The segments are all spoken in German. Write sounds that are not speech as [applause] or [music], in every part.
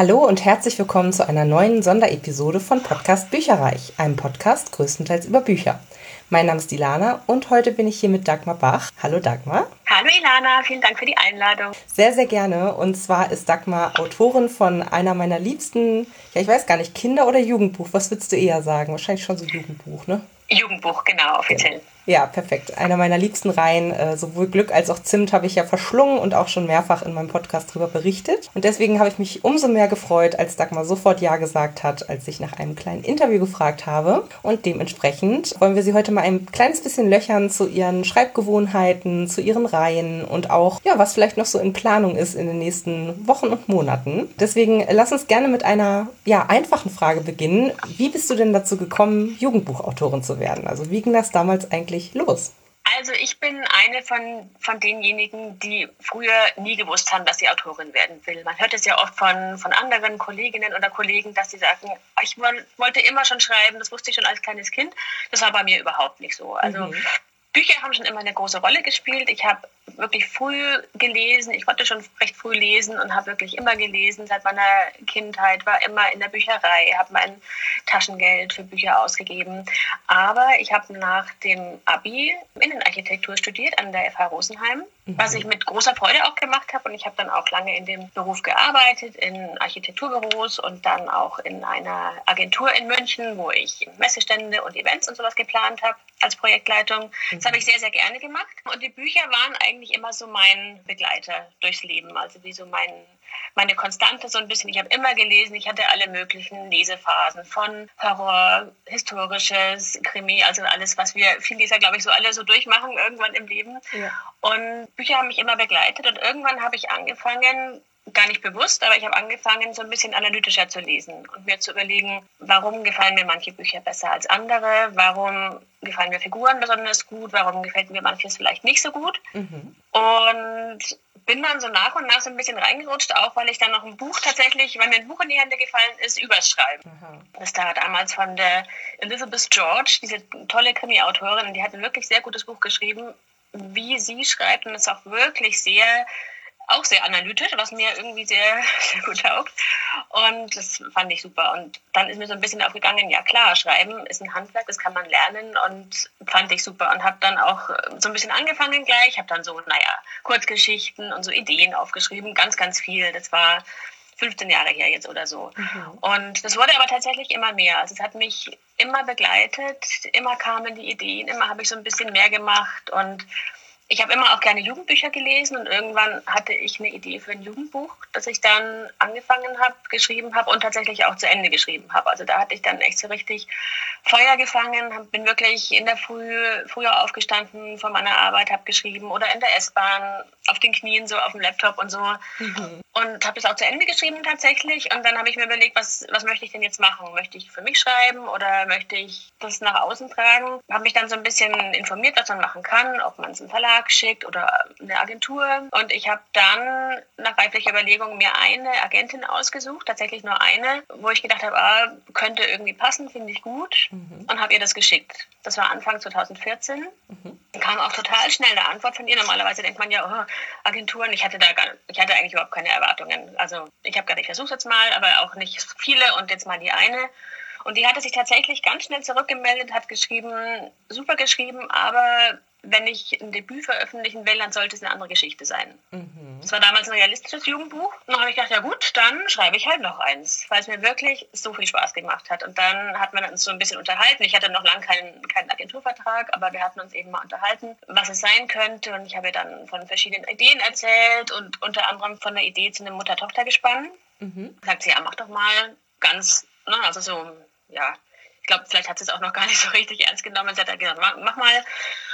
Hallo und herzlich willkommen zu einer neuen Sonderepisode von Podcast Bücherreich, einem Podcast größtenteils über Bücher. Mein Name ist Ilana und heute bin ich hier mit Dagmar Bach. Hallo Dagmar. Hallo Ilana, vielen Dank für die Einladung. Sehr, sehr gerne. Und zwar ist Dagmar Autorin von einer meiner liebsten, ja ich weiß gar nicht, Kinder- oder Jugendbuch. Was würdest du eher sagen? Wahrscheinlich schon so Jugendbuch, ne? Jugendbuch, genau, offiziell. Ja, perfekt. Einer meiner liebsten Reihen. Äh, sowohl Glück als auch Zimt habe ich ja verschlungen und auch schon mehrfach in meinem Podcast darüber berichtet. Und deswegen habe ich mich umso mehr gefreut, als Dagmar sofort Ja gesagt hat, als ich nach einem kleinen Interview gefragt habe. Und dementsprechend wollen wir sie heute mal ein kleines bisschen löchern zu ihren Schreibgewohnheiten, zu ihren Reihen und auch, ja, was vielleicht noch so in Planung ist in den nächsten Wochen und Monaten. Deswegen lass uns gerne mit einer, ja, einfachen Frage beginnen. Wie bist du denn dazu gekommen, Jugendbuchautorin zu werden? Also wie ging das damals eigentlich eigentlich los? Also ich bin eine von, von denjenigen, die früher nie gewusst haben, dass sie Autorin werden will. Man hört es ja oft von, von anderen Kolleginnen oder Kollegen, dass sie sagen, ich wollte immer schon schreiben, das wusste ich schon als kleines Kind. Das war bei mir überhaupt nicht so. Also mhm. Bücher haben schon immer eine große Rolle gespielt. Ich habe wirklich früh gelesen. Ich konnte schon recht früh lesen und habe wirklich immer gelesen seit meiner Kindheit, war immer in der Bücherei, habe mein Taschengeld für Bücher ausgegeben. Aber ich habe nach dem Abi Innenarchitektur studiert an der FH Rosenheim. Was ich mit großer Freude auch gemacht habe. Und ich habe dann auch lange in dem Beruf gearbeitet, in Architekturbüros und dann auch in einer Agentur in München, wo ich Messestände und Events und sowas geplant habe als Projektleitung. Das habe ich sehr, sehr gerne gemacht. Und die Bücher waren eigentlich immer so mein Begleiter durchs Leben, also wie so mein, meine Konstante so ein bisschen. Ich habe immer gelesen, ich hatte alle möglichen Lesephasen von Horror, Historisches, Krimi, also alles, was wir viele Leser, glaube ich, so alle so durchmachen irgendwann im Leben. Ja. Und Bücher haben mich immer begleitet und irgendwann habe ich angefangen, gar nicht bewusst, aber ich habe angefangen, so ein bisschen analytischer zu lesen und mir zu überlegen, warum gefallen mir manche Bücher besser als andere, warum gefallen mir Figuren besonders gut, warum gefällt mir manches vielleicht nicht so gut. Mhm. Und bin dann so nach und nach so ein bisschen reingerutscht, auch weil ich dann noch ein Buch tatsächlich, weil mir ein Buch in die Hände gefallen ist, überschreiben. Mhm. Das da damals von der Elizabeth George, diese tolle Krimi-Autorin, die hat ein wirklich sehr gutes Buch geschrieben, wie sie schreibt und es auch wirklich sehr auch sehr analytisch, was mir irgendwie sehr, [laughs] sehr gut taugt. Und das fand ich super. Und dann ist mir so ein bisschen aufgegangen, ja klar, Schreiben ist ein Handwerk, das kann man lernen und fand ich super. Und habe dann auch so ein bisschen angefangen gleich, habe dann so, naja, Kurzgeschichten und so Ideen aufgeschrieben, ganz, ganz viel. Das war 15 Jahre her jetzt oder so. Mhm. Und das wurde aber tatsächlich immer mehr. Also es hat mich immer begleitet, immer kamen die Ideen, immer habe ich so ein bisschen mehr gemacht und ich habe immer auch gerne Jugendbücher gelesen und irgendwann hatte ich eine Idee für ein Jugendbuch, das ich dann angefangen habe, geschrieben habe und tatsächlich auch zu Ende geschrieben habe. Also da hatte ich dann echt so richtig Feuer gefangen, bin wirklich in der Früh früher aufgestanden von meiner Arbeit, habe geschrieben oder in der S-Bahn auf den Knien so auf dem Laptop und so mhm. und habe es auch zu Ende geschrieben tatsächlich und dann habe ich mir überlegt, was was möchte ich denn jetzt machen? Möchte ich für mich schreiben oder möchte ich das nach außen tragen? Habe mich dann so ein bisschen informiert, was man machen kann, ob man es im Verlag geschickt oder eine Agentur. Und ich habe dann nach reiflicher Überlegung mir eine Agentin ausgesucht, tatsächlich nur eine, wo ich gedacht habe, ah, könnte irgendwie passen, finde ich gut. Mhm. Und habe ihr das geschickt. Das war Anfang 2014. Mhm. Kam auch total schnell eine Antwort von ihr. Normalerweise denkt man ja, oh, Agenturen, ich hatte da gar, ich hatte eigentlich überhaupt keine Erwartungen. Also ich habe gerade, ich versuche jetzt mal, aber auch nicht viele und jetzt mal die eine. Und die hatte sich tatsächlich ganz schnell zurückgemeldet, hat geschrieben, super geschrieben, aber wenn ich ein Debüt veröffentlichen will, dann sollte es eine andere Geschichte sein. Mhm. Das war damals ein realistisches Jugendbuch. Und dann habe ich gedacht, ja gut, dann schreibe ich halt noch eins, weil es mir wirklich so viel Spaß gemacht hat. Und dann hat man uns so ein bisschen unterhalten. Ich hatte noch lange keinen, keinen Agenturvertrag, aber wir hatten uns eben mal unterhalten, was es sein könnte. Und ich habe dann von verschiedenen Ideen erzählt und unter anderem von der Idee zu einem Mutter-Tochter-Gespann. Mhm. Sagt sie, ja, mach doch mal ganz, ne, also so, ja, glaube, vielleicht hat sie es auch noch gar nicht so richtig ernst genommen. Sie hat dann gesagt, mach, mach mal.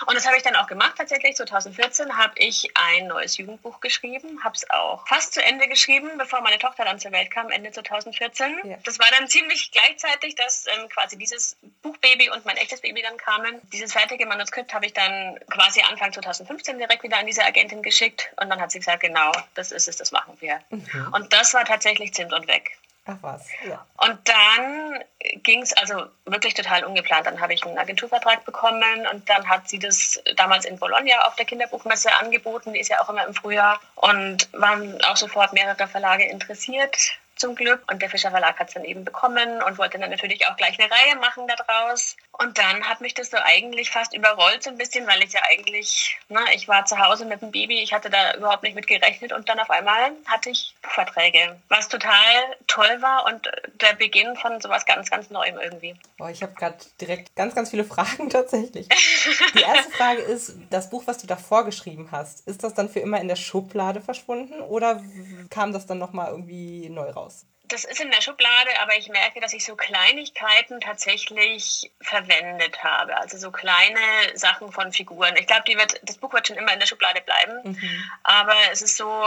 Und das habe ich dann auch gemacht tatsächlich. 2014 habe ich ein neues Jugendbuch geschrieben, habe es auch fast zu Ende geschrieben, bevor meine Tochter dann zur Welt kam, Ende 2014. Ja. Das war dann ziemlich gleichzeitig, dass ähm, quasi dieses Buchbaby und mein echtes Baby dann kamen. Dieses fertige Manuskript habe ich dann quasi Anfang 2015 direkt wieder an diese Agentin geschickt und dann hat sie gesagt, genau, das ist es, das machen wir. Mhm. Und das war tatsächlich Zimt und weg. Ach was, ja. Und dann ging es also wirklich total ungeplant. Dann habe ich einen Agenturvertrag bekommen und dann hat sie das damals in Bologna auf der Kinderbuchmesse angeboten. Die ist ja auch immer im Frühjahr und waren auch sofort mehrere Verlage interessiert. Zum Glück. Und der Fischer Verlag hat es dann eben bekommen und wollte dann natürlich auch gleich eine Reihe machen daraus. Und dann hat mich das so eigentlich fast überrollt so ein bisschen, weil ich ja eigentlich, ne, ich war zu Hause mit dem Baby, ich hatte da überhaupt nicht mit gerechnet und dann auf einmal hatte ich Buchverträge, was total toll war und der Beginn von sowas ganz, ganz Neuem irgendwie. Oh, ich habe gerade direkt ganz, ganz viele [laughs] Fragen tatsächlich. Die erste Frage ist, das Buch, was du davor geschrieben hast, ist das dann für immer in der Schublade verschwunden oder kam das dann nochmal irgendwie neu raus? Das ist in der Schublade, aber ich merke, dass ich so Kleinigkeiten tatsächlich verwendet habe. Also so kleine Sachen von Figuren. Ich glaube, das Buch wird schon immer in der Schublade bleiben. Mhm. Aber es ist so,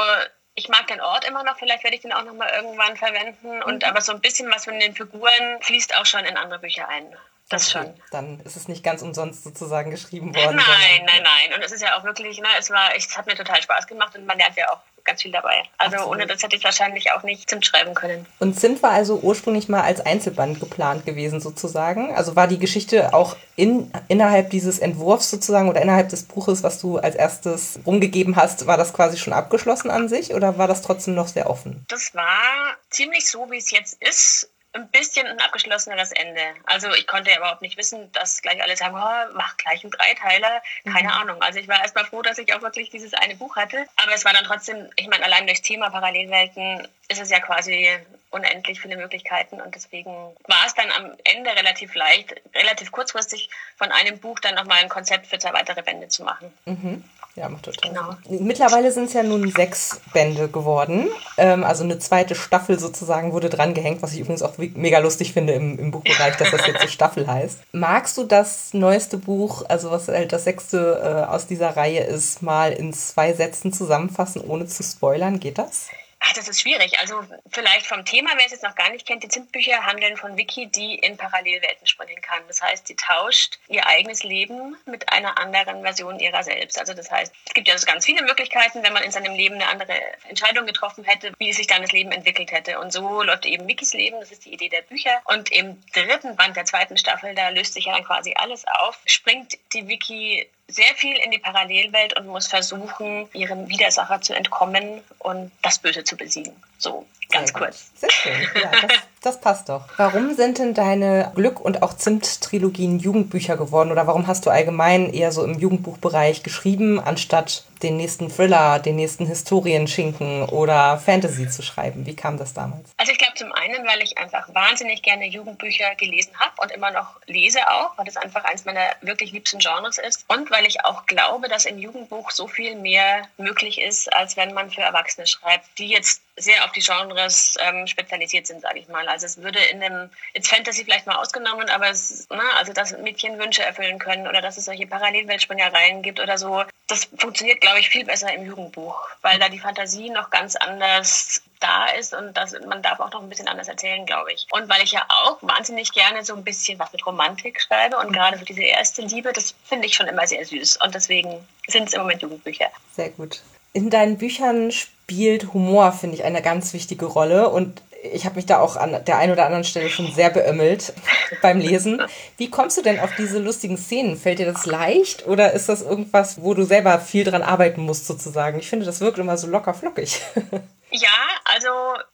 ich mag den Ort immer noch, vielleicht werde ich den auch noch mal irgendwann verwenden. Und mhm. aber so ein bisschen was von den Figuren fließt auch schon in andere Bücher ein. Das okay. schon. Dann ist es nicht ganz umsonst sozusagen geschrieben worden. Nein, nein, nein. Und es ist ja auch wirklich, ne, es war, es hat mir total Spaß gemacht und man lernt ja auch ganz viel dabei. Also Absolut. ohne das hätte ich wahrscheinlich auch nicht Zimt schreiben können. Und Zimt war also ursprünglich mal als Einzelband geplant gewesen sozusagen. Also war die Geschichte auch in, innerhalb dieses Entwurfs sozusagen oder innerhalb des Buches, was du als erstes rumgegeben hast, war das quasi schon abgeschlossen an sich oder war das trotzdem noch sehr offen? Das war ziemlich so, wie es jetzt ist ein bisschen ein abgeschlosseneres Ende. Also ich konnte ja überhaupt nicht wissen, dass gleich alle sagen, oh, mach gleich einen Dreiteiler. Keine mhm. Ahnung. Also ich war erstmal froh, dass ich auch wirklich dieses eine Buch hatte. Aber es war dann trotzdem, ich meine, allein durchs Thema Parallelwelten ist es ja quasi unendlich viele Möglichkeiten und deswegen war es dann am Ende relativ leicht, relativ kurzfristig von einem Buch dann nochmal ein Konzept für zwei weitere Bände zu machen. Mhm. Ja, macht total genau. Mittlerweile sind es ja nun sechs Bände geworden. Ähm, also eine zweite Staffel sozusagen wurde dran gehängt, was ich übrigens auch mega lustig finde im, im Buchbereich, dass das jetzt so Staffel heißt. Magst du das neueste Buch, also was halt das sechste äh, aus dieser Reihe ist, mal in zwei Sätzen zusammenfassen, ohne zu spoilern? Geht das? Ach, das ist schwierig. Also vielleicht vom Thema, wer es jetzt noch gar nicht kennt, die Zimtbücher handeln von Vicky, die in Parallelwelten springen kann. Das heißt, sie tauscht ihr eigenes Leben mit einer anderen Version ihrer selbst. Also das heißt, es gibt ja also ganz viele Möglichkeiten, wenn man in seinem Leben eine andere Entscheidung getroffen hätte, wie sich dann das Leben entwickelt hätte. Und so läuft eben Vickys Leben, das ist die Idee der Bücher. Und im dritten Band der zweiten Staffel, da löst sich ja dann quasi alles auf, springt die Vicky sehr viel in die Parallelwelt und muss versuchen, ihrem Widersacher zu entkommen und das Böse zu besiegen. So, ganz sehr kurz. Sehr schön. Ja, das, das, passt doch. Warum sind denn deine Glück- und auch Zimt-Trilogien Jugendbücher geworden? Oder warum hast du allgemein eher so im Jugendbuchbereich geschrieben, anstatt den nächsten Thriller, den nächsten Historienschinken oder Fantasy zu schreiben? Wie kam das damals? Also ich glaube zum einen, weil ich einfach wahnsinnig gerne Jugendbücher gelesen habe und immer noch lese auch, weil das einfach eines meiner wirklich liebsten Genres ist. Und weil ich auch glaube, dass im Jugendbuch so viel mehr möglich ist, als wenn man für Erwachsene schreibt, die jetzt sehr auf die Genres ähm, spezialisiert sind, sage ich mal. Also es würde in dem, jetzt Fantasy vielleicht mal ausgenommen, aber es, na, ne, also dass Mädchen Wünsche erfüllen können oder dass es solche Parallelweltspringereien gibt oder so, das funktioniert, glaube ich, viel besser im Jugendbuch, weil da die Fantasie noch ganz anders da ist und das, man darf auch noch ein bisschen anders erzählen, glaube ich. Und weil ich ja auch wahnsinnig gerne so ein bisschen was mit Romantik schreibe und gerade so diese erste Liebe, das finde ich schon immer sehr süß und deswegen sind es im Moment Jugendbücher. Sehr gut. In deinen Büchern spielt Humor, finde ich, eine ganz wichtige Rolle. Und ich habe mich da auch an der einen oder anderen Stelle schon sehr beömmelt [laughs] beim Lesen. Wie kommst du denn auf diese lustigen Szenen? Fällt dir das leicht oder ist das irgendwas, wo du selber viel dran arbeiten musst sozusagen? Ich finde, das wirkt immer so locker flockig. [laughs] Ja, also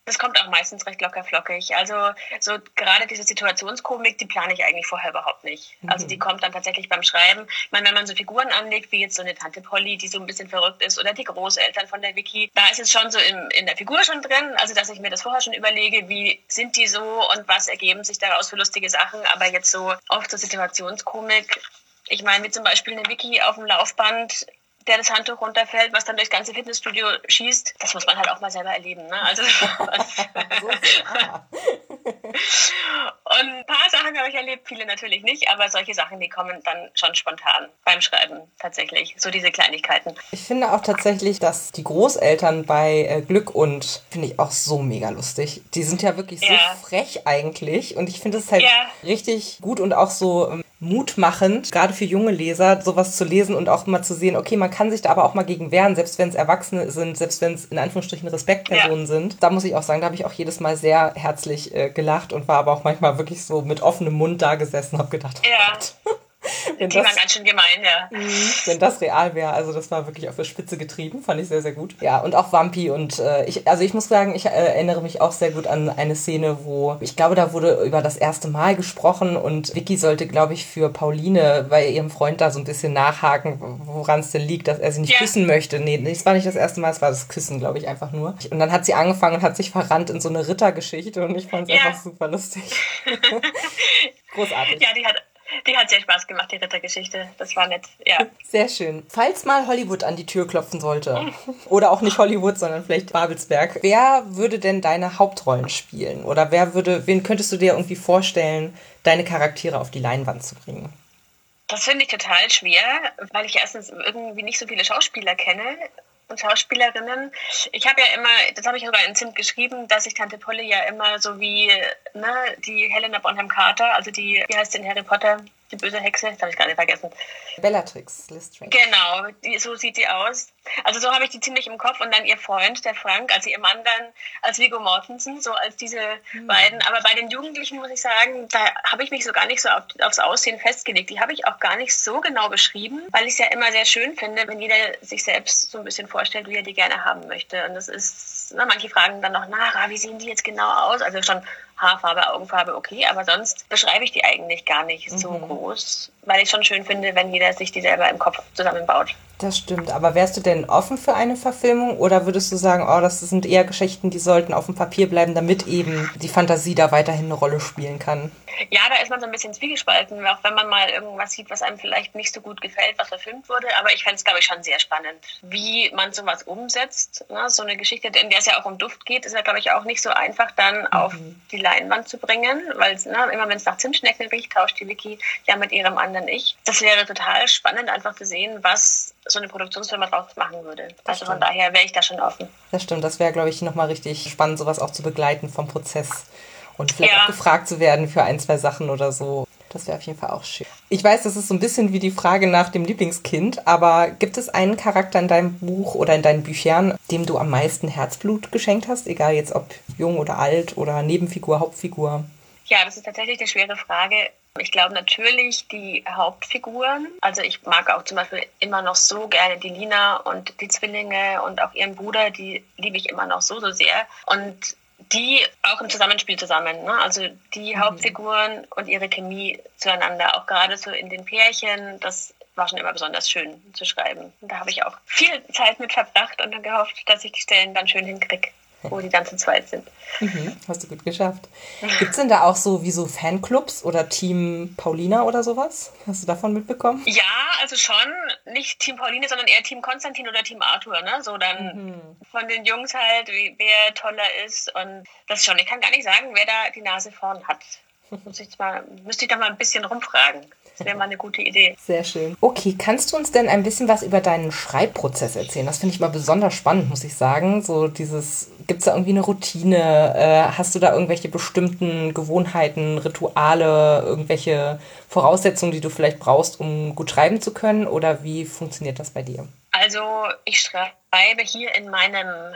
das kommt auch meistens recht locker flockig. Also so gerade diese Situationskomik, die plane ich eigentlich vorher überhaupt nicht. Mhm. Also die kommt dann tatsächlich beim Schreiben. Ich meine, wenn man so Figuren anlegt, wie jetzt so eine Tante Polly, die so ein bisschen verrückt ist, oder die Großeltern von der Vicky, da ist es schon so in, in der Figur schon drin. Also dass ich mir das vorher schon überlege, wie sind die so und was ergeben sich daraus für lustige Sachen. Aber jetzt so oft so Situationskomik, ich meine, wie zum Beispiel eine Wiki auf dem Laufband der das Handtuch runterfällt, was dann durchs ganze Fitnessstudio schießt, das muss man halt auch mal selber erleben. Ne? Also, [laughs] [laughs] [laughs] und ein paar Sachen habe ich erlebt, viele natürlich nicht, aber solche Sachen, die kommen dann schon spontan beim Schreiben tatsächlich. So diese Kleinigkeiten. Ich finde auch tatsächlich, dass die Großeltern bei äh, Glück und finde ich auch so mega lustig. Die sind ja wirklich so ja. frech eigentlich und ich finde es halt ja. richtig gut und auch so ähm, mutmachend, gerade für junge Leser, sowas zu lesen und auch mal zu sehen, okay, man kann sich da aber auch mal gegen wehren, selbst wenn es Erwachsene sind, selbst wenn es in Anführungsstrichen Respektpersonen ja. sind. Da muss ich auch sagen, da habe ich auch jedes Mal sehr herzlich äh, gelacht und war aber auch manchmal wirklich so mit offenem Mund da gesessen und habe gedacht, oh ja. Gott. [laughs] wenn die das, waren ganz schön gemein, ja. Mhm. Wenn das real wäre, also das war wirklich auf der Spitze getrieben, fand ich sehr, sehr gut. Ja, und auch Wampi und äh, ich, also ich muss sagen, ich äh, erinnere mich auch sehr gut an eine Szene, wo ich glaube, da wurde über das erste Mal gesprochen und Vicky sollte, glaube ich, für Pauline bei ihrem Freund da so ein bisschen nachhaken, woran es denn liegt, dass er sie nicht ja. küssen möchte. Nee, es war nicht das erste Mal, es war das Küssen, glaube ich, einfach nur. Und dann hat sie angefangen und hat sich verrannt in so eine Rittergeschichte und ich fand es ja. einfach super lustig. [laughs] [laughs] Großartig. Ja, die hat die hat sehr Spaß gemacht, die Rittergeschichte. Das war nett, ja. Sehr schön. Falls mal Hollywood an die Tür klopfen sollte, oder auch nicht Hollywood, sondern vielleicht Babelsberg, wer würde denn deine Hauptrollen spielen? Oder wer würde, wen könntest du dir irgendwie vorstellen, deine Charaktere auf die Leinwand zu bringen? Das finde ich total schwer, weil ich erstens irgendwie nicht so viele Schauspieler kenne und Schauspielerinnen. Ich habe ja immer, das habe ich sogar in Zimt geschrieben, dass ich Tante Polly ja immer so wie ne, die Helena Bonham Carter, also die, wie heißt denn Harry Potter, die böse Hexe, das habe ich gerade vergessen. Bellatrix Lestrange. Genau, die, so sieht die aus. Also so habe ich die ziemlich im Kopf und dann ihr Freund, der Frank, also ihr Mann dann als Vigo Mortensen, so als diese mhm. beiden. Aber bei den Jugendlichen muss ich sagen, da habe ich mich so gar nicht so auf, aufs Aussehen festgelegt. Die habe ich auch gar nicht so genau beschrieben, weil ich es ja immer sehr schön finde, wenn jeder sich selbst so ein bisschen vorstellt, wie er die gerne haben möchte. Und das ist, na, manche fragen dann noch ah, wie sehen die jetzt genau aus? Also schon Haarfarbe, Augenfarbe, okay, aber sonst beschreibe ich die eigentlich gar nicht so mhm. groß, weil ich schon schön finde, wenn jeder sich die selber im Kopf zusammenbaut. Das stimmt, aber wärst du denn offen für eine Verfilmung oder würdest du sagen, oh, das sind eher Geschichten, die sollten auf dem Papier bleiben, damit eben die Fantasie da weiterhin eine Rolle spielen kann? Ja, da ist man so ein bisschen zwiegespalten, auch wenn man mal irgendwas sieht, was einem vielleicht nicht so gut gefällt, was verfilmt wurde. Aber ich fände es, glaube ich, schon sehr spannend, wie man sowas umsetzt. Ne? So eine Geschichte, in der es ja auch um Duft geht, ist ja, glaube ich, auch nicht so einfach dann mhm. auf die Leinwand zu bringen, weil ne, immer wenn es nach Zimtschnecken riecht, tauscht die Vicky ja mit ihrem anderen Ich. Das wäre total spannend, einfach zu sehen, was so eine Produktionsfirma draus machen würde. Das also stimmt. von daher wäre ich da schon offen. Das stimmt, das wäre, glaube ich, nochmal richtig spannend, sowas auch zu begleiten vom Prozess und vielleicht ja. auch gefragt zu werden für ein, zwei Sachen oder so. Das wäre auf jeden Fall auch schön. Ich weiß, das ist so ein bisschen wie die Frage nach dem Lieblingskind, aber gibt es einen Charakter in deinem Buch oder in deinen Büchern, dem du am meisten Herzblut geschenkt hast? Egal jetzt ob jung oder alt oder Nebenfigur, Hauptfigur. Ja, das ist tatsächlich eine schwere Frage. Ich glaube natürlich die Hauptfiguren. Also ich mag auch zum Beispiel immer noch so gerne die Lina und die Zwillinge und auch ihren Bruder, die liebe ich immer noch so, so sehr. Und die auch im Zusammenspiel zusammen. Ne? Also die mhm. Hauptfiguren und ihre Chemie zueinander, auch gerade so in den Pärchen, das war schon immer besonders schön zu schreiben. Und da habe ich auch viel Zeit mit verbracht und dann gehofft, dass ich die Stellen dann schön hinkriege wo die dann zu zweit sind. Mhm, hast du gut geschafft. Gibt es denn da auch so wie so Fanclubs oder Team Paulina oder sowas? Hast du davon mitbekommen? Ja, also schon. Nicht Team Pauline, sondern eher Team Konstantin oder Team Arthur. Ne? So dann mhm. von den Jungs halt, wer toller ist. Und das schon. Ich kann gar nicht sagen, wer da die Nase vorn hat. Muss ich mal, müsste ich da mal ein bisschen rumfragen. Das wäre mal eine gute Idee. Sehr schön. Okay, kannst du uns denn ein bisschen was über deinen Schreibprozess erzählen? Das finde ich mal besonders spannend, muss ich sagen. So dieses, gibt es da irgendwie eine Routine? Äh, hast du da irgendwelche bestimmten Gewohnheiten, Rituale, irgendwelche Voraussetzungen, die du vielleicht brauchst, um gut schreiben zu können? Oder wie funktioniert das bei dir? Also ich schreibe hier in meinem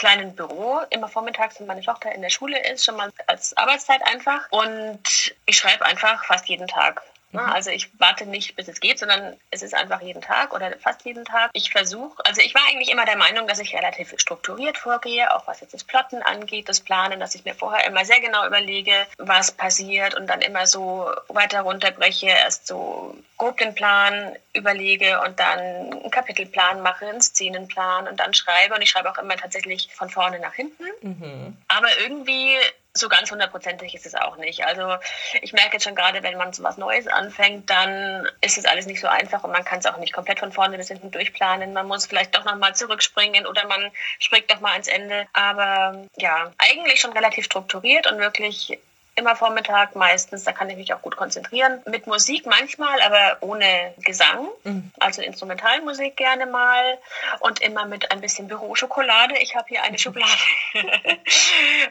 kleinen Büro, immer vormittags, wenn meine Tochter in der Schule ist, schon mal als Arbeitszeit einfach. Und ich schreibe einfach fast jeden Tag. Ne? Mhm. Also ich warte nicht, bis es geht, sondern es ist einfach jeden Tag oder fast jeden Tag. Ich versuche, also ich war eigentlich immer der Meinung, dass ich relativ strukturiert vorgehe, auch was jetzt das Plotten angeht, das Planen, dass ich mir vorher immer sehr genau überlege, was passiert und dann immer so weiter runterbreche, erst so grob den Plan überlege und dann einen Kapitelplan mache, einen Szenenplan und dann schreibe. Und ich schreibe auch immer tatsächlich von vorne nach hinten. Mhm. Aber irgendwie so ganz hundertprozentig ist es auch nicht. Also ich merke jetzt schon gerade, wenn man so was Neues anfängt, dann ist es alles nicht so einfach und man kann es auch nicht komplett von vorne bis hinten durchplanen. Man muss vielleicht doch nochmal zurückspringen oder man springt doch mal ans Ende. Aber ja, eigentlich schon relativ strukturiert und wirklich immer Vormittag meistens, da kann ich mich auch gut konzentrieren. Mit Musik manchmal, aber ohne Gesang, mhm. also Instrumentalmusik gerne mal und immer mit ein bisschen Büroschokolade. Ich habe hier eine Schublade, [laughs]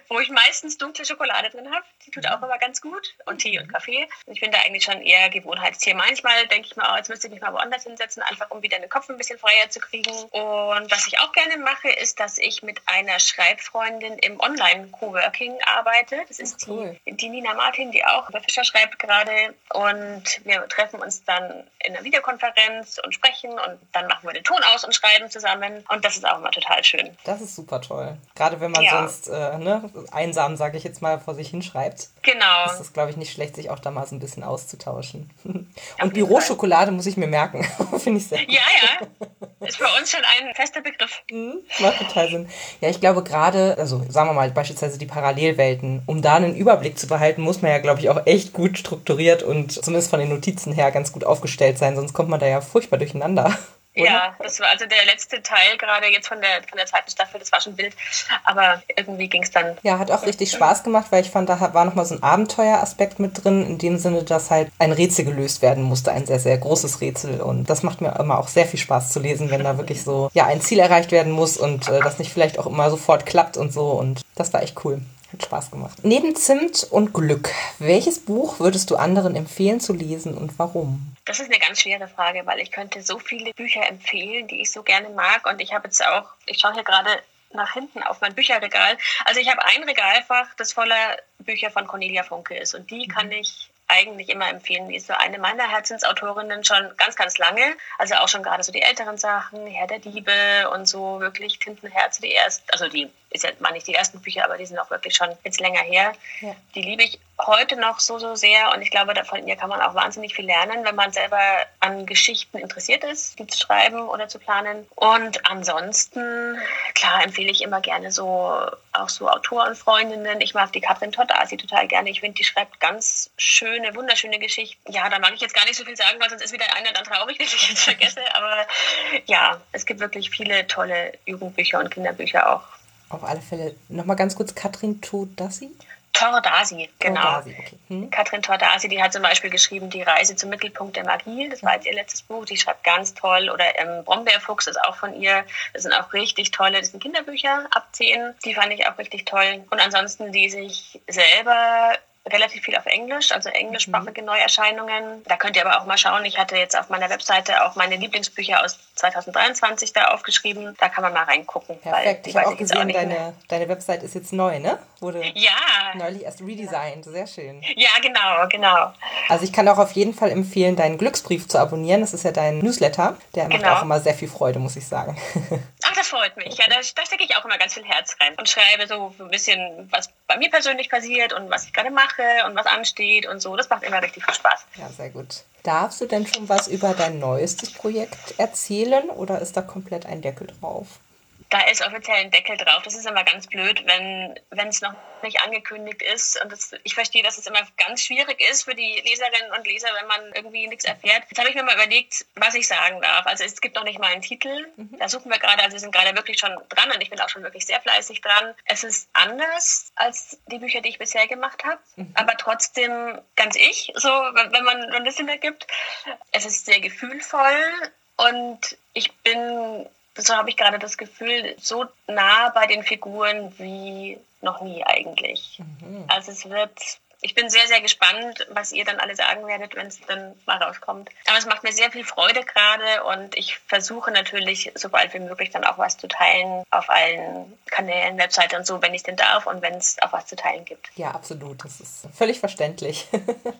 wo ich meistens dunkle Schokolade drin habe. Die tut auch immer ganz gut und Tee und Kaffee. Ich bin da eigentlich schon eher Gewohnheitstier. Manchmal denke ich mir, oh, jetzt müsste ich mich mal woanders hinsetzen, einfach um wieder den Kopf ein bisschen freier zu kriegen. Und was ich auch gerne mache, ist, dass ich mit einer Schreibfreundin im Online-Coworking arbeite. Das ist cool. die die Nina Martin, die auch über Fischer schreibt gerade. Und wir treffen uns dann in einer Videokonferenz und sprechen und dann machen wir den Ton aus und schreiben zusammen. Und das ist auch immer total schön. Das ist super toll. Gerade wenn man ja. sonst äh, ne, einsam, sage ich jetzt mal, vor sich hinschreibt. Genau. Ist es, glaube ich, nicht schlecht, sich auch da mal so ein bisschen auszutauschen. [laughs] und Büroschokolade muss ich mir merken. [laughs] Finde ich sehr gut. Ja, ja. Ist bei uns schon ein fester Begriff. Mhm, macht total Sinn. Ja, ich glaube gerade, also sagen wir mal beispielsweise die Parallelwelten, um da einen Überblick zu behalten, muss man ja, glaube ich, auch echt gut strukturiert und zumindest von den Notizen her ganz gut aufgestellt sein, sonst kommt man da ja furchtbar durcheinander. Oder? Ja, das war also der letzte Teil gerade jetzt von der, von der zweiten Staffel, das war schon wild, aber irgendwie ging es dann. Ja, hat auch richtig Spaß gemacht, weil ich fand, da war nochmal so ein Abenteueraspekt mit drin, in dem Sinne, dass halt ein Rätsel gelöst werden musste, ein sehr, sehr großes Rätsel und das macht mir immer auch sehr viel Spaß zu lesen, wenn da wirklich so, ja, ein Ziel erreicht werden muss und äh, das nicht vielleicht auch immer sofort klappt und so und das war echt cool. Hat Spaß gemacht. Neben Zimt und Glück, welches Buch würdest du anderen empfehlen zu lesen und warum? Das ist eine ganz schwere Frage, weil ich könnte so viele Bücher empfehlen, die ich so gerne mag. Und ich habe jetzt auch, ich schaue hier gerade nach hinten auf mein Bücherregal. Also ich habe ein Regalfach, das voller Bücher von Cornelia Funke ist. Und die kann mhm. ich eigentlich immer empfehlen. Die ist so eine meiner Herzensautorinnen schon ganz, ganz lange. Also auch schon gerade so die älteren Sachen, Herr der Diebe und so wirklich Tintenherze, die erst, also die ist ja mal nicht die ersten Bücher, aber die sind auch wirklich schon jetzt länger her. Ja. Die liebe ich heute noch so, so sehr und ich glaube, von ihr kann man auch wahnsinnig viel lernen, wenn man selber an Geschichten interessiert ist, die zu schreiben oder zu planen. Und ansonsten, klar, empfehle ich immer gerne so auch so Autorenfreundinnen. Ich mag die Katrin Todasi total gerne. Ich finde, die schreibt ganz schöne, wunderschöne Geschichten. Ja, da mag ich jetzt gar nicht so viel sagen, weil sonst ist wieder einer dann traurig, [laughs] wenn ich jetzt vergesse. Aber ja, es gibt wirklich viele tolle Jugendbücher und Kinderbücher auch. Auf alle Fälle. Nochmal ganz kurz, Katrin Todasi? Tordasi, genau. Tordasi, okay. Hm. Katrin Tordasi, die hat zum Beispiel geschrieben Die Reise zum Mittelpunkt der Magie. Das war jetzt ihr letztes Buch. Die schreibt ganz toll. Oder ähm, Brombeerfuchs ist auch von ihr. Das sind auch richtig tolle. Das sind Kinderbücher ab 10. Die fand ich auch richtig toll. Und ansonsten die sich selber relativ viel auf Englisch, also englischsprachige mhm. Neuerscheinungen. Da könnt ihr aber auch mal schauen. Ich hatte jetzt auf meiner Webseite auch meine Lieblingsbücher aus 2023 da aufgeschrieben. Da kann man mal reingucken. Perfekt. ich habe auch gesehen, auch deine, deine Website ist jetzt neu, ne? Wurde ja. neulich erst redesigned. Sehr schön. Ja, genau, genau. Also ich kann auch auf jeden Fall empfehlen, deinen Glücksbrief zu abonnieren. Das ist ja dein Newsletter. Der macht genau. auch immer sehr viel Freude, muss ich sagen. [laughs] Ach, das freut mich. Ja, da, da stecke ich auch immer ganz viel Herz rein und schreibe so ein bisschen, was bei mir persönlich passiert und was ich gerade mache und was ansteht und so. Das macht immer richtig viel Spaß. Ja, sehr gut. Darfst du denn schon was über dein neuestes Projekt erzählen oder ist da komplett ein Deckel drauf? Da ist offiziell ein Deckel drauf. Das ist immer ganz blöd, wenn es noch nicht angekündigt ist. Und das, ich verstehe, dass es immer ganz schwierig ist für die Leserinnen und Leser, wenn man irgendwie nichts erfährt. Jetzt habe ich mir mal überlegt, was ich sagen darf. Also es gibt noch nicht mal einen Titel. Mhm. Da suchen wir gerade, also wir sind gerade wirklich schon dran und ich bin auch schon wirklich sehr fleißig dran. Es ist anders als die Bücher, die ich bisher gemacht habe, mhm. aber trotzdem ganz ich, so wenn man ein bisschen mehr gibt. Es ist sehr gefühlvoll und ich bin so habe ich gerade das Gefühl, so nah bei den Figuren wie noch nie eigentlich. Mhm. Also es wird ich bin sehr, sehr gespannt, was ihr dann alle sagen werdet, wenn es dann mal rauskommt. Aber es macht mir sehr viel Freude gerade und ich versuche natürlich, sobald wie möglich dann auch was zu teilen auf allen Kanälen, Webseite und so, wenn ich denn darf und wenn es auch was zu teilen gibt. Ja, absolut. Das ist völlig verständlich.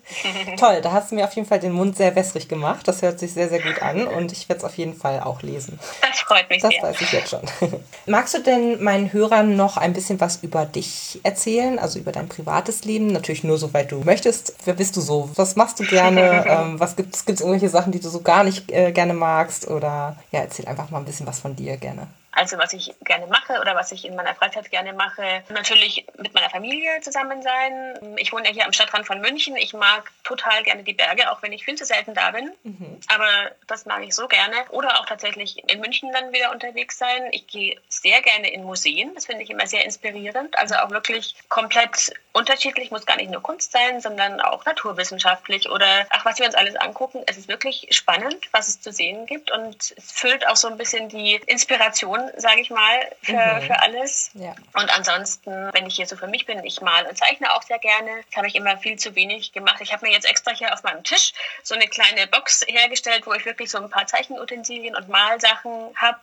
[laughs] Toll, da hast du mir auf jeden Fall den Mund sehr wässrig gemacht. Das hört sich sehr, sehr gut an und ich werde es auf jeden Fall auch lesen. Das freut mich das sehr. Das weiß ich jetzt schon. [laughs] Magst du denn meinen Hörern noch ein bisschen was über dich erzählen, also über dein privates Leben? Natürlich nur soweit du möchtest. Wer bist du so? Was machst du gerne? [laughs] ähm, was gibt es irgendwelche Sachen, die du so gar nicht äh, gerne magst? Oder ja, erzähl einfach mal ein bisschen was von dir gerne. Also was ich gerne mache oder was ich in meiner Freizeit gerne mache, natürlich mit meiner Familie zusammen sein. Ich wohne ja hier am Stadtrand von München. Ich mag total gerne die Berge, auch wenn ich viel zu selten da bin. Mhm. Aber das mag ich so gerne. Oder auch tatsächlich in München dann wieder unterwegs sein. Ich gehe sehr gerne in Museen. Das finde ich immer sehr inspirierend. Also auch wirklich komplett unterschiedlich. Muss gar nicht nur Kunst sein, sondern auch naturwissenschaftlich oder ach, was wir uns alles angucken. Es ist wirklich spannend, was es zu sehen gibt. Und es füllt auch so ein bisschen die Inspiration sage ich mal, für, mhm. für alles. Ja. Und ansonsten, wenn ich hier so für mich bin, ich male und zeichne auch sehr gerne. Das habe ich immer viel zu wenig gemacht. Ich habe mir jetzt extra hier auf meinem Tisch so eine kleine Box hergestellt, wo ich wirklich so ein paar Zeichenutensilien und Malsachen habe,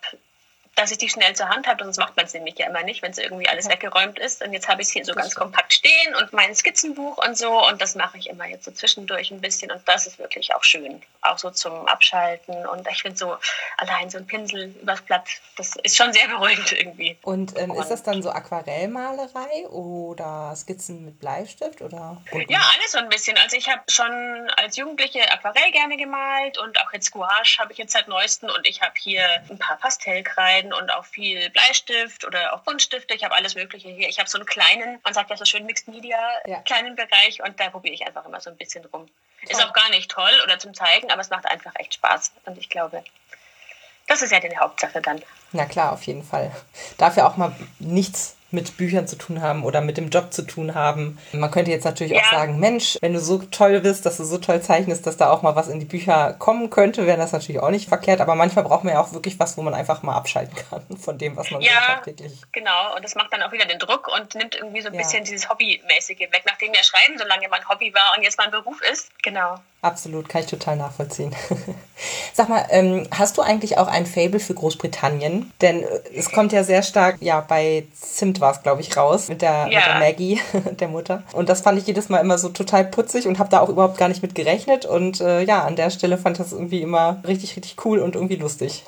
dass ich die schnell zur Hand habe, sonst macht man es nämlich ja immer nicht, wenn es irgendwie alles weggeräumt ist. Und jetzt habe ich es hier so ganz kompakt stehen und mein Skizzenbuch und so. Und das mache ich immer jetzt so zwischendurch ein bisschen. Und das ist wirklich auch schön. Auch so zum Abschalten. Und ich finde so allein so ein Pinsel übers Blatt, das ist schon sehr beruhigend irgendwie. Und ähm, ist das dann so Aquarellmalerei oder Skizzen mit Bleistift oder? Ja, alles so ein bisschen. Also ich habe schon als Jugendliche Aquarell gerne gemalt und auch jetzt Gouache habe ich jetzt seit neuesten und ich habe hier ein paar Pastellkreiden und auch viel Bleistift oder auch Buntstifte. Ich habe alles Mögliche hier. Ich habe so einen kleinen, man sagt ja so schön Mixed Media, ja. kleinen Bereich und da probiere ich einfach immer so ein bisschen rum. Toll. Ist auch gar nicht toll oder zum Zeigen, aber es macht einfach echt Spaß und ich glaube, das ist ja die Hauptsache dann. Na klar, auf jeden Fall. Darf ja auch mal nichts mit Büchern zu tun haben oder mit dem Job zu tun haben. Man könnte jetzt natürlich ja. auch sagen, Mensch, wenn du so toll bist, dass du so toll zeichnest, dass da auch mal was in die Bücher kommen könnte, wäre das natürlich auch nicht verkehrt. Aber manchmal braucht man ja auch wirklich was, wo man einfach mal abschalten kann [laughs] von dem, was man ja, so tagtäglich. Genau, und das macht dann auch wieder den Druck und nimmt irgendwie so ein ja. bisschen dieses Hobbymäßige weg, nachdem ja Schreiben so lange mein Hobby war und jetzt mein Beruf ist. Genau. Absolut, kann ich total nachvollziehen. [laughs] Sag mal, ähm, hast du eigentlich auch ein Fable für Großbritannien? Denn äh, es kommt ja sehr stark, ja, bei Zimt war es, glaube ich, raus, mit der, ja. mit der Maggie, [laughs] der Mutter. Und das fand ich jedes Mal immer so total putzig und habe da auch überhaupt gar nicht mit gerechnet. Und äh, ja, an der Stelle fand ich das irgendwie immer richtig, richtig cool und irgendwie lustig.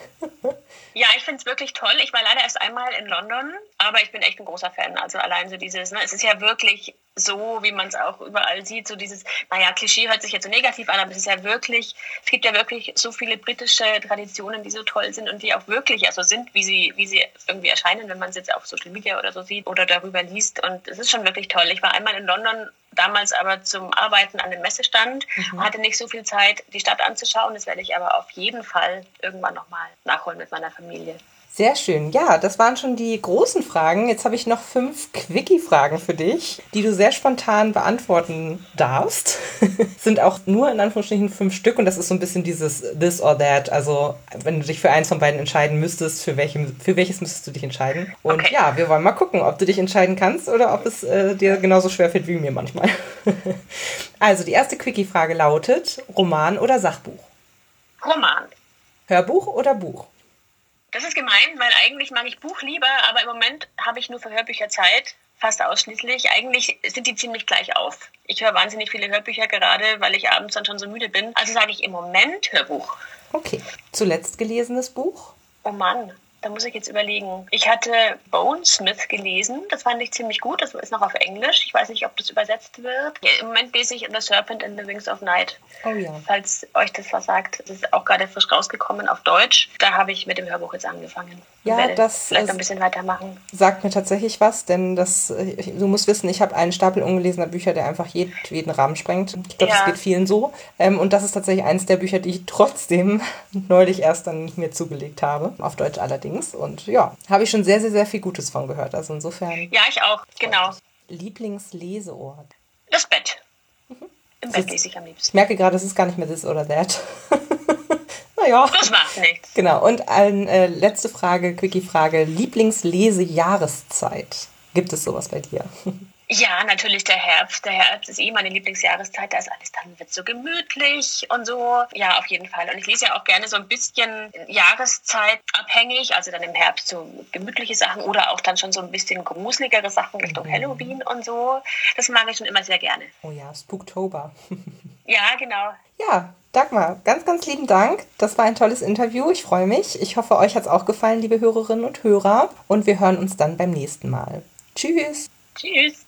Ja, ich finde es wirklich toll. Ich war leider erst einmal in London, aber ich bin echt ein großer Fan. Also allein so dieses, ne, es ist ja wirklich so, wie man es auch überall sieht, so dieses, naja, Klischee hört sich jetzt so negativ an, aber es ist ja wirklich, es gibt ja wirklich so viele britische Traditionen, die so toll sind und die auch wirklich also sind, wie sie, wie sie irgendwie erscheinen, wenn man es jetzt auf Social Media oder so sieht oder darüber liest. Und es ist schon wirklich toll. Ich war einmal in London damals aber zum Arbeiten an dem Messestand, mhm. hatte nicht so viel Zeit, die Stadt anzuschauen. Das werde ich aber auf jeden Fall irgendwann nochmal nachholen mit meiner Familie. Sehr schön. Ja, das waren schon die großen Fragen. Jetzt habe ich noch fünf Quickie-Fragen für dich, die du sehr spontan beantworten darfst. [laughs] Sind auch nur in Anführungsstrichen fünf Stück und das ist so ein bisschen dieses This or That. Also, wenn du dich für eins von beiden entscheiden müsstest, für, welchem, für welches müsstest du dich entscheiden? Und okay. ja, wir wollen mal gucken, ob du dich entscheiden kannst oder ob es äh, dir genauso schwer fällt wie mir manchmal. [laughs] also, die erste Quickie-Frage lautet: Roman oder Sachbuch? Roman. Hörbuch oder Buch? Das ist gemein, weil eigentlich mag ich Buch lieber, aber im Moment habe ich nur für Hörbücher Zeit, fast ausschließlich. Eigentlich sind die ziemlich gleich auf. Ich höre wahnsinnig viele Hörbücher gerade, weil ich abends dann schon so müde bin. Also sage ich im Moment Hörbuch. Okay. Zuletzt gelesenes Buch? Oh Mann. Da muss ich jetzt überlegen. Ich hatte Bonesmith gelesen. Das fand ich ziemlich gut. Das ist noch auf Englisch. Ich weiß nicht, ob das übersetzt wird. Im Moment lese ich The Serpent in the Wings of Night. Oh ja. Falls euch das was sagt. Das ist auch gerade frisch rausgekommen auf Deutsch. Da habe ich mit dem Hörbuch jetzt angefangen. Ja, das vielleicht ein bisschen weitermachen. Sagt mir tatsächlich was, denn das, du musst wissen, ich habe einen Stapel ungelesener Bücher, der einfach jeden Rahmen sprengt. Ich glaube, ja. das geht vielen so. Ähm, und das ist tatsächlich eines der Bücher, die ich trotzdem [laughs] neulich erst dann mir zugelegt habe. Auf Deutsch allerdings allerdings. Und ja, habe ich schon sehr, sehr, sehr viel Gutes von gehört. Also insofern. Ja, ich auch, genau. Lieblingsleseort? Das Bett. Mhm. Im Bett lese ich am liebsten. Ich merke gerade, es ist gar nicht mehr this oder that. [laughs] naja. Das macht nichts. Genau. Und eine äh, letzte Frage, Quickie-Frage. Lieblingslesejahreszeit. Gibt es sowas bei dir? [laughs] Ja, natürlich der Herbst. Der Herbst ist eh meine Lieblingsjahreszeit. Da ist alles dann wird so gemütlich und so. Ja, auf jeden Fall. Und ich lese ja auch gerne so ein bisschen jahreszeitabhängig. Also dann im Herbst so gemütliche Sachen oder auch dann schon so ein bisschen gruseligere Sachen Richtung mhm. Halloween und so. Das mag ich schon immer sehr gerne. Oh ja, Spooktober. [laughs] ja, genau. Ja, Dagmar, ganz, ganz lieben Dank. Das war ein tolles Interview. Ich freue mich. Ich hoffe, euch hat es auch gefallen, liebe Hörerinnen und Hörer. Und wir hören uns dann beim nächsten Mal. Tschüss. Tschüss.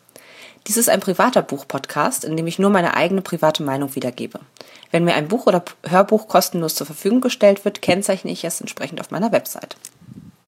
Dies ist ein privater Buch-Podcast, in dem ich nur meine eigene private Meinung wiedergebe. Wenn mir ein Buch oder Hörbuch kostenlos zur Verfügung gestellt wird, kennzeichne ich es entsprechend auf meiner Website.